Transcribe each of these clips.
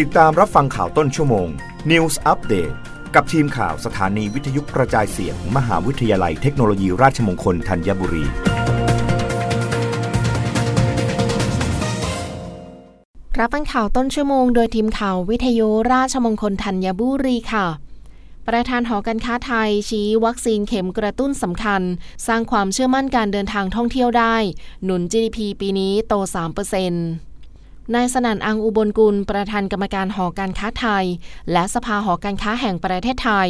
ติดตามรับฟังข่าวต้นชั่วโมง News Update กับทีมข่าวสถานีวิทยุกระจายเสียงมมหาวิทยาลัยเทคโนโลยีราชมงคลธัญบุรี รับฟังข่าวต้นชั่วโมงโดยทีมข่าววิทยุราชมงคลธัญบุรีค่ะ ประธานหอการค้าไทยชี้วัคซีนเข็มกระตุ้นสำคัญ สร้างความเชื่อมั่นการเดินทางท่องเที่ยวได้ หนุน GDP ปีนี้โต 3% นายสนั่นอังอุบลกุล ประธานกรรมการหอการค้าไทย และสภาหอการค้าแห่งประเทศไทย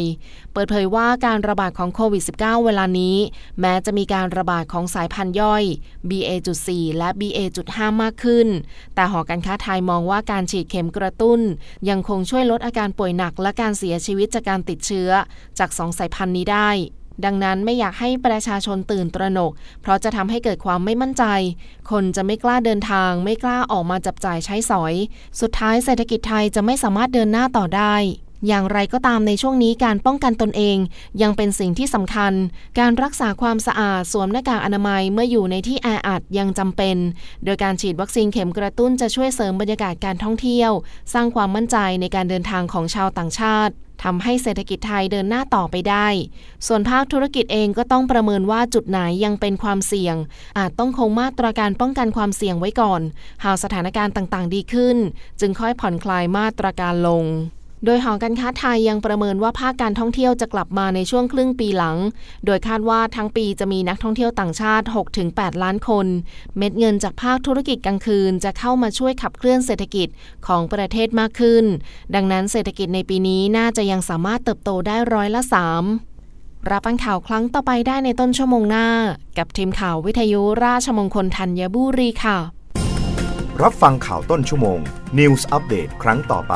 เปิดเผยว่าการระบาดของโควิด -19 เวลานี้ แม้จะมีการระบาดของสายพันธุ์ย่อย BA.4 และ BA.5 มากขึ้น แต่หอการค้าไทยมองว่าการฉีดเข็มกระตุ้น ยังคงช่วยลดอาการป่วยหนักและการเสียชีวิตจากการติดเชื้อ จากสองสายพันธุ์นี้ได้ ดังนั้นไม่อยากให้ประชาชนตื่นตระหนก เพราะจะทำให้เกิดความไม่มั่นใจ คนจะไม่กล้าเดินทาง ไม่กล้าออกมาจับจ่ายใช้สอย สุดท้ายเศรษฐกิจไทยจะไม่สามารถเดินหน้าต่อได้อย่างไรก็ตามในช่วงนี้การป้องกันตนเองยังเป็นสิ่งที่สำคัญ การรักษาความสะอาดสวมหน้ากากอนามัยเมื่ออยู่ในที่แออัดยังจำเป็น โดยการฉีดวัคซีนเข็มกระตุ้นจะช่วยเสริมบรรยากาศการท่องเที่ยว สร้างความมั่นใจในการเดินทางของชาวต่างชาติ ทำให้เศรษฐกิจไทยเดินหน้าต่อไปได้ ส่วนภาคธุรกิจเองก็ต้องประเมินว่าจุดไหนยังเป็นความเสี่ยง อาจต้องคงมาตรการป้องกันความเสี่ยงไว้ก่อน หากสถานการณ์ต่างๆ ดีขึ้น จึงค่อยผ่อนคลายมาตรการลง โดยหอการค้าไทยยังประเมินว่าภาคการท่องเที่ยวจะกลับมาในช่วงครึ่งปีหลัง โดยคาดว่าทั้งปีจะมีนักท่องเที่ยวต่างชาติ 6-8 ล้านคน เม็ดเงินจากภาคธุรกิจกลางคืนจะเข้ามาช่วยขับเคลื่อนเศรษฐกิจของประเทศมากขึ้น ดังนั้นเศรษฐกิจในปีนี้น่าจะยังสามารถเติบโตได้ร้อยละ 3 รับฟังข่าวครั้งต่อไปได้ในต้นชั่วโมงหน้า กับทีมข่าววิทยุราชมงคลธัญบุรีค่ะ รับฟังข่าวต้นชั่วโมง News อัปเดตครั้งต่อไป